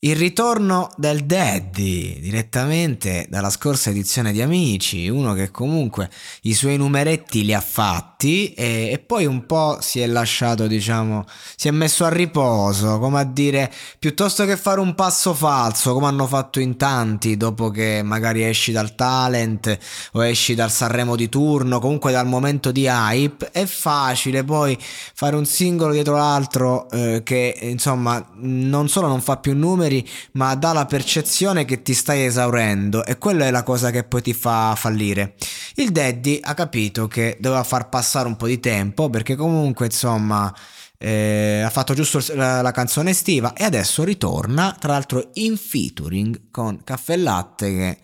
Il ritorno del Daddy direttamente dalla scorsa edizione di Amici, uno che comunque i suoi numeretti li ha fatti e, e, poi un po' si è lasciato, diciamo, si è messo a riposo, come a dire, piuttosto che fare un passo falso, come hanno fatto in tanti dopo che magari esci dal talent o esci dal Sanremo di turno, comunque dal momento di hype, è facile poi fare un singolo dietro l'altro eh, che insomma non solo non fa più numeri, numeri, ma dà la percezione che ti stai esaurendo e quella è la cosa che poi ti fa fallire. Il Daddy ha capito che doveva far passare un po' di tempo perché comunque insomma eh, ha fatto giusto la, la, canzone estiva e adesso ritorna tra l'altro in featuring con Caffè Latte che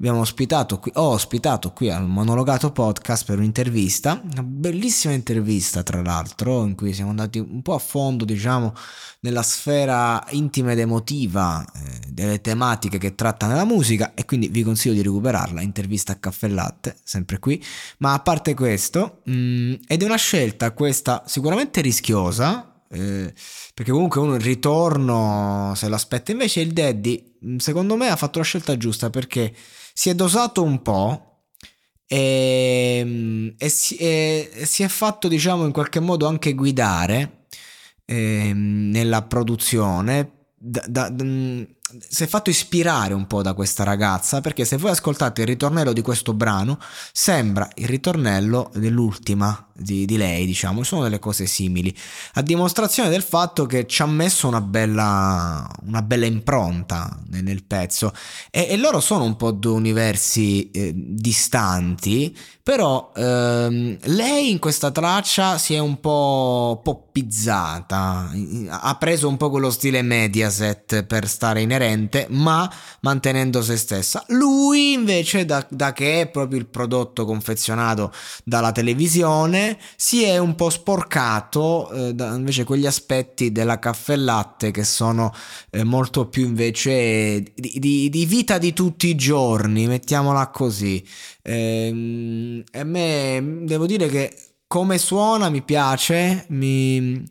abbiamo ospitato qui, ho ospitato qui al Monologato Podcast per un'intervista, una bellissima intervista tra l'altro, in cui siamo andati un po' a fondo, diciamo, nella sfera intima ed emotiva eh, delle tematiche che tratta nella musica e quindi vi consiglio di recuperarla, intervista a caffè latte, sempre qui, ma a parte questo, mh, mm, ed è una scelta questa sicuramente rischiosa, eh, perché comunque uno il ritorno se lo aspetta, invece il Daddy mm, secondo me ha fatto la scelta giusta perché si è dosato un po' e, ehm, e, si, e, si, è fatto, diciamo, in qualche modo anche guidare eh, nella produzione. Da, da, mm, si è fatto ispirare un po' da questa ragazza perché se voi ascoltate il ritornello di questo brano sembra il ritornello dell'ultima di, di, lei, diciamo, sono delle cose simili, a dimostrazione del fatto che ci ha messo una bella, una bella impronta nel, nel pezzo. E, e, loro sono un po' due universi eh, distanti, però ehm, lei in questa traccia si è un po' poppizzata, ha preso un po' quello stile Mediaset per stare inerente, ma mantenendo se stessa. Lui invece, da, da che è proprio il prodotto confezionato dalla televisione, si è un po' sporcato eh, da invece quegli aspetti della caffè latte che sono eh, molto più invece di, di, di, vita di tutti i giorni, mettiamola così. Eh, a me devo dire che come suona mi piace, mi,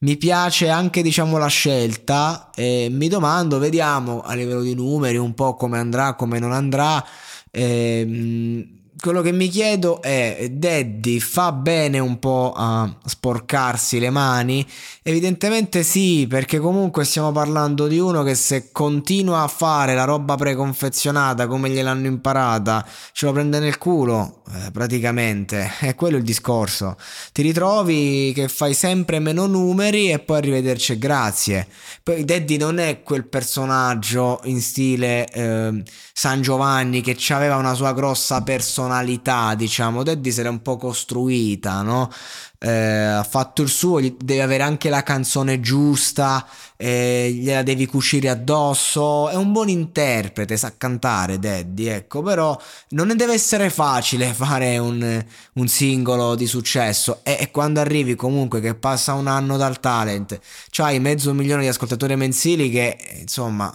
mi piace anche diciamo la scelta e mi domando, vediamo a livello di numeri un po' come andrà, come non andrà. Eh, quello che mi chiedo è, Daddy fa bene un po' a sporcarsi le mani? Evidentemente sì, perché comunque stiamo parlando di uno che se continua a fare la roba preconfezionata come gliel'hanno imparata, ce lo prende nel culo, eh, praticamente. È quello il discorso. Ti ritrovi che fai sempre meno numeri e poi arrivederci grazie. Poi Daddy non è quel personaggio in stile eh, San Giovanni che aveva una sua grossa personalità personalità, diciamo, Daddy se l'è un po' costruita, no? Eh, ha fatto il suo, deve avere anche la canzone giusta, eh, gliela devi cucire addosso, è un buon interprete, sa cantare Daddy, ecco, però non deve essere facile fare un, un singolo di successo. E, e, quando arrivi comunque che passa un anno dal talent, c'hai mezzo milione di ascoltatori mensili che insomma...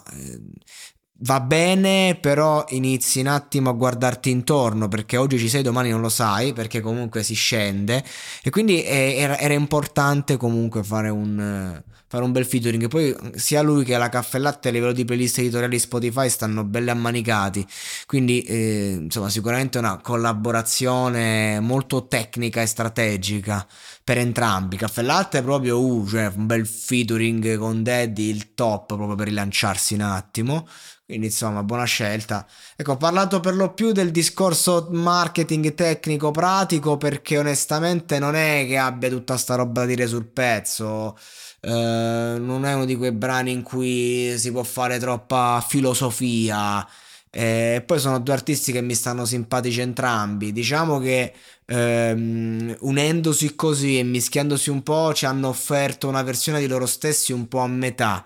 Eh, va bene, però inizi un attimo a guardarti intorno perché oggi ci sei, domani non lo sai, perché comunque si scende. E quindi era, era importante comunque fare un, fare un bel featuring. Poi sia lui che la caffè latte a livello di playlist editoriali Spotify stanno belli ammanicati, quindi eh, insomma sicuramente una collaborazione molto tecnica e strategica per entrambi. Caffè latte proprio uh, cioè un bel featuring con Daddy, il top proprio per rilanciarsi un attimo. Quindi insomma, buona scelta. Ecco, ho parlato per lo più del discorso marketing tecnico pratico perché onestamente non è che abbia tutta sta roba da dire sul pezzo. Uh, non è uno di quei brani in cui si può fare troppa filosofia. E poi sono due artisti che mi stanno simpatici entrambi. Diciamo che um, unendosi così e mischiandosi un po' ci hanno offerto una versione di loro stessi un po' a metà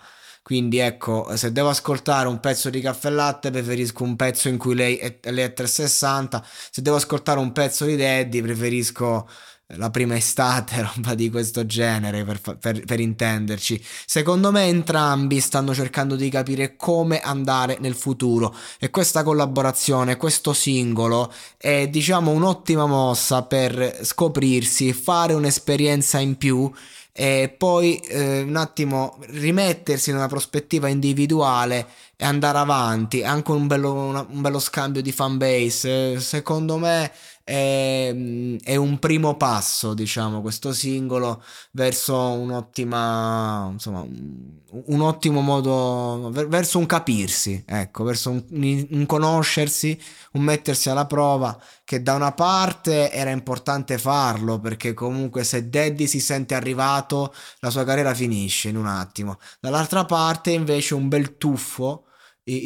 quindi ecco, se devo ascoltare un pezzo di caffè latte preferisco un pezzo in cui lei è, lei è 360, se devo ascoltare un pezzo di Daddy preferisco la prima estate, roba di questo genere, per, per, per, intenderci. Secondo me entrambi stanno cercando di capire come andare nel futuro e questa collaborazione, questo singolo è diciamo un'ottima mossa per scoprirsi, fare un'esperienza in più e poi eh, un attimo rimettersi in una prospettiva individuale e andare avanti, anche un bello, un bello scambio di fanbase. Secondo me è, è, un primo passo, diciamo, questo singolo verso un'ottima, insomma, un, ottimo modo, verso un capirsi, ecco, verso un, un conoscersi, un mettersi alla prova, che da una parte era importante farlo, perché comunque se Daddy si sente arrivato, la sua carriera finisce in un attimo. Dall'altra parte invece un bel tuffo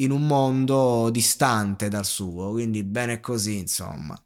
in un mondo distante dal suo, quindi bene così, insomma.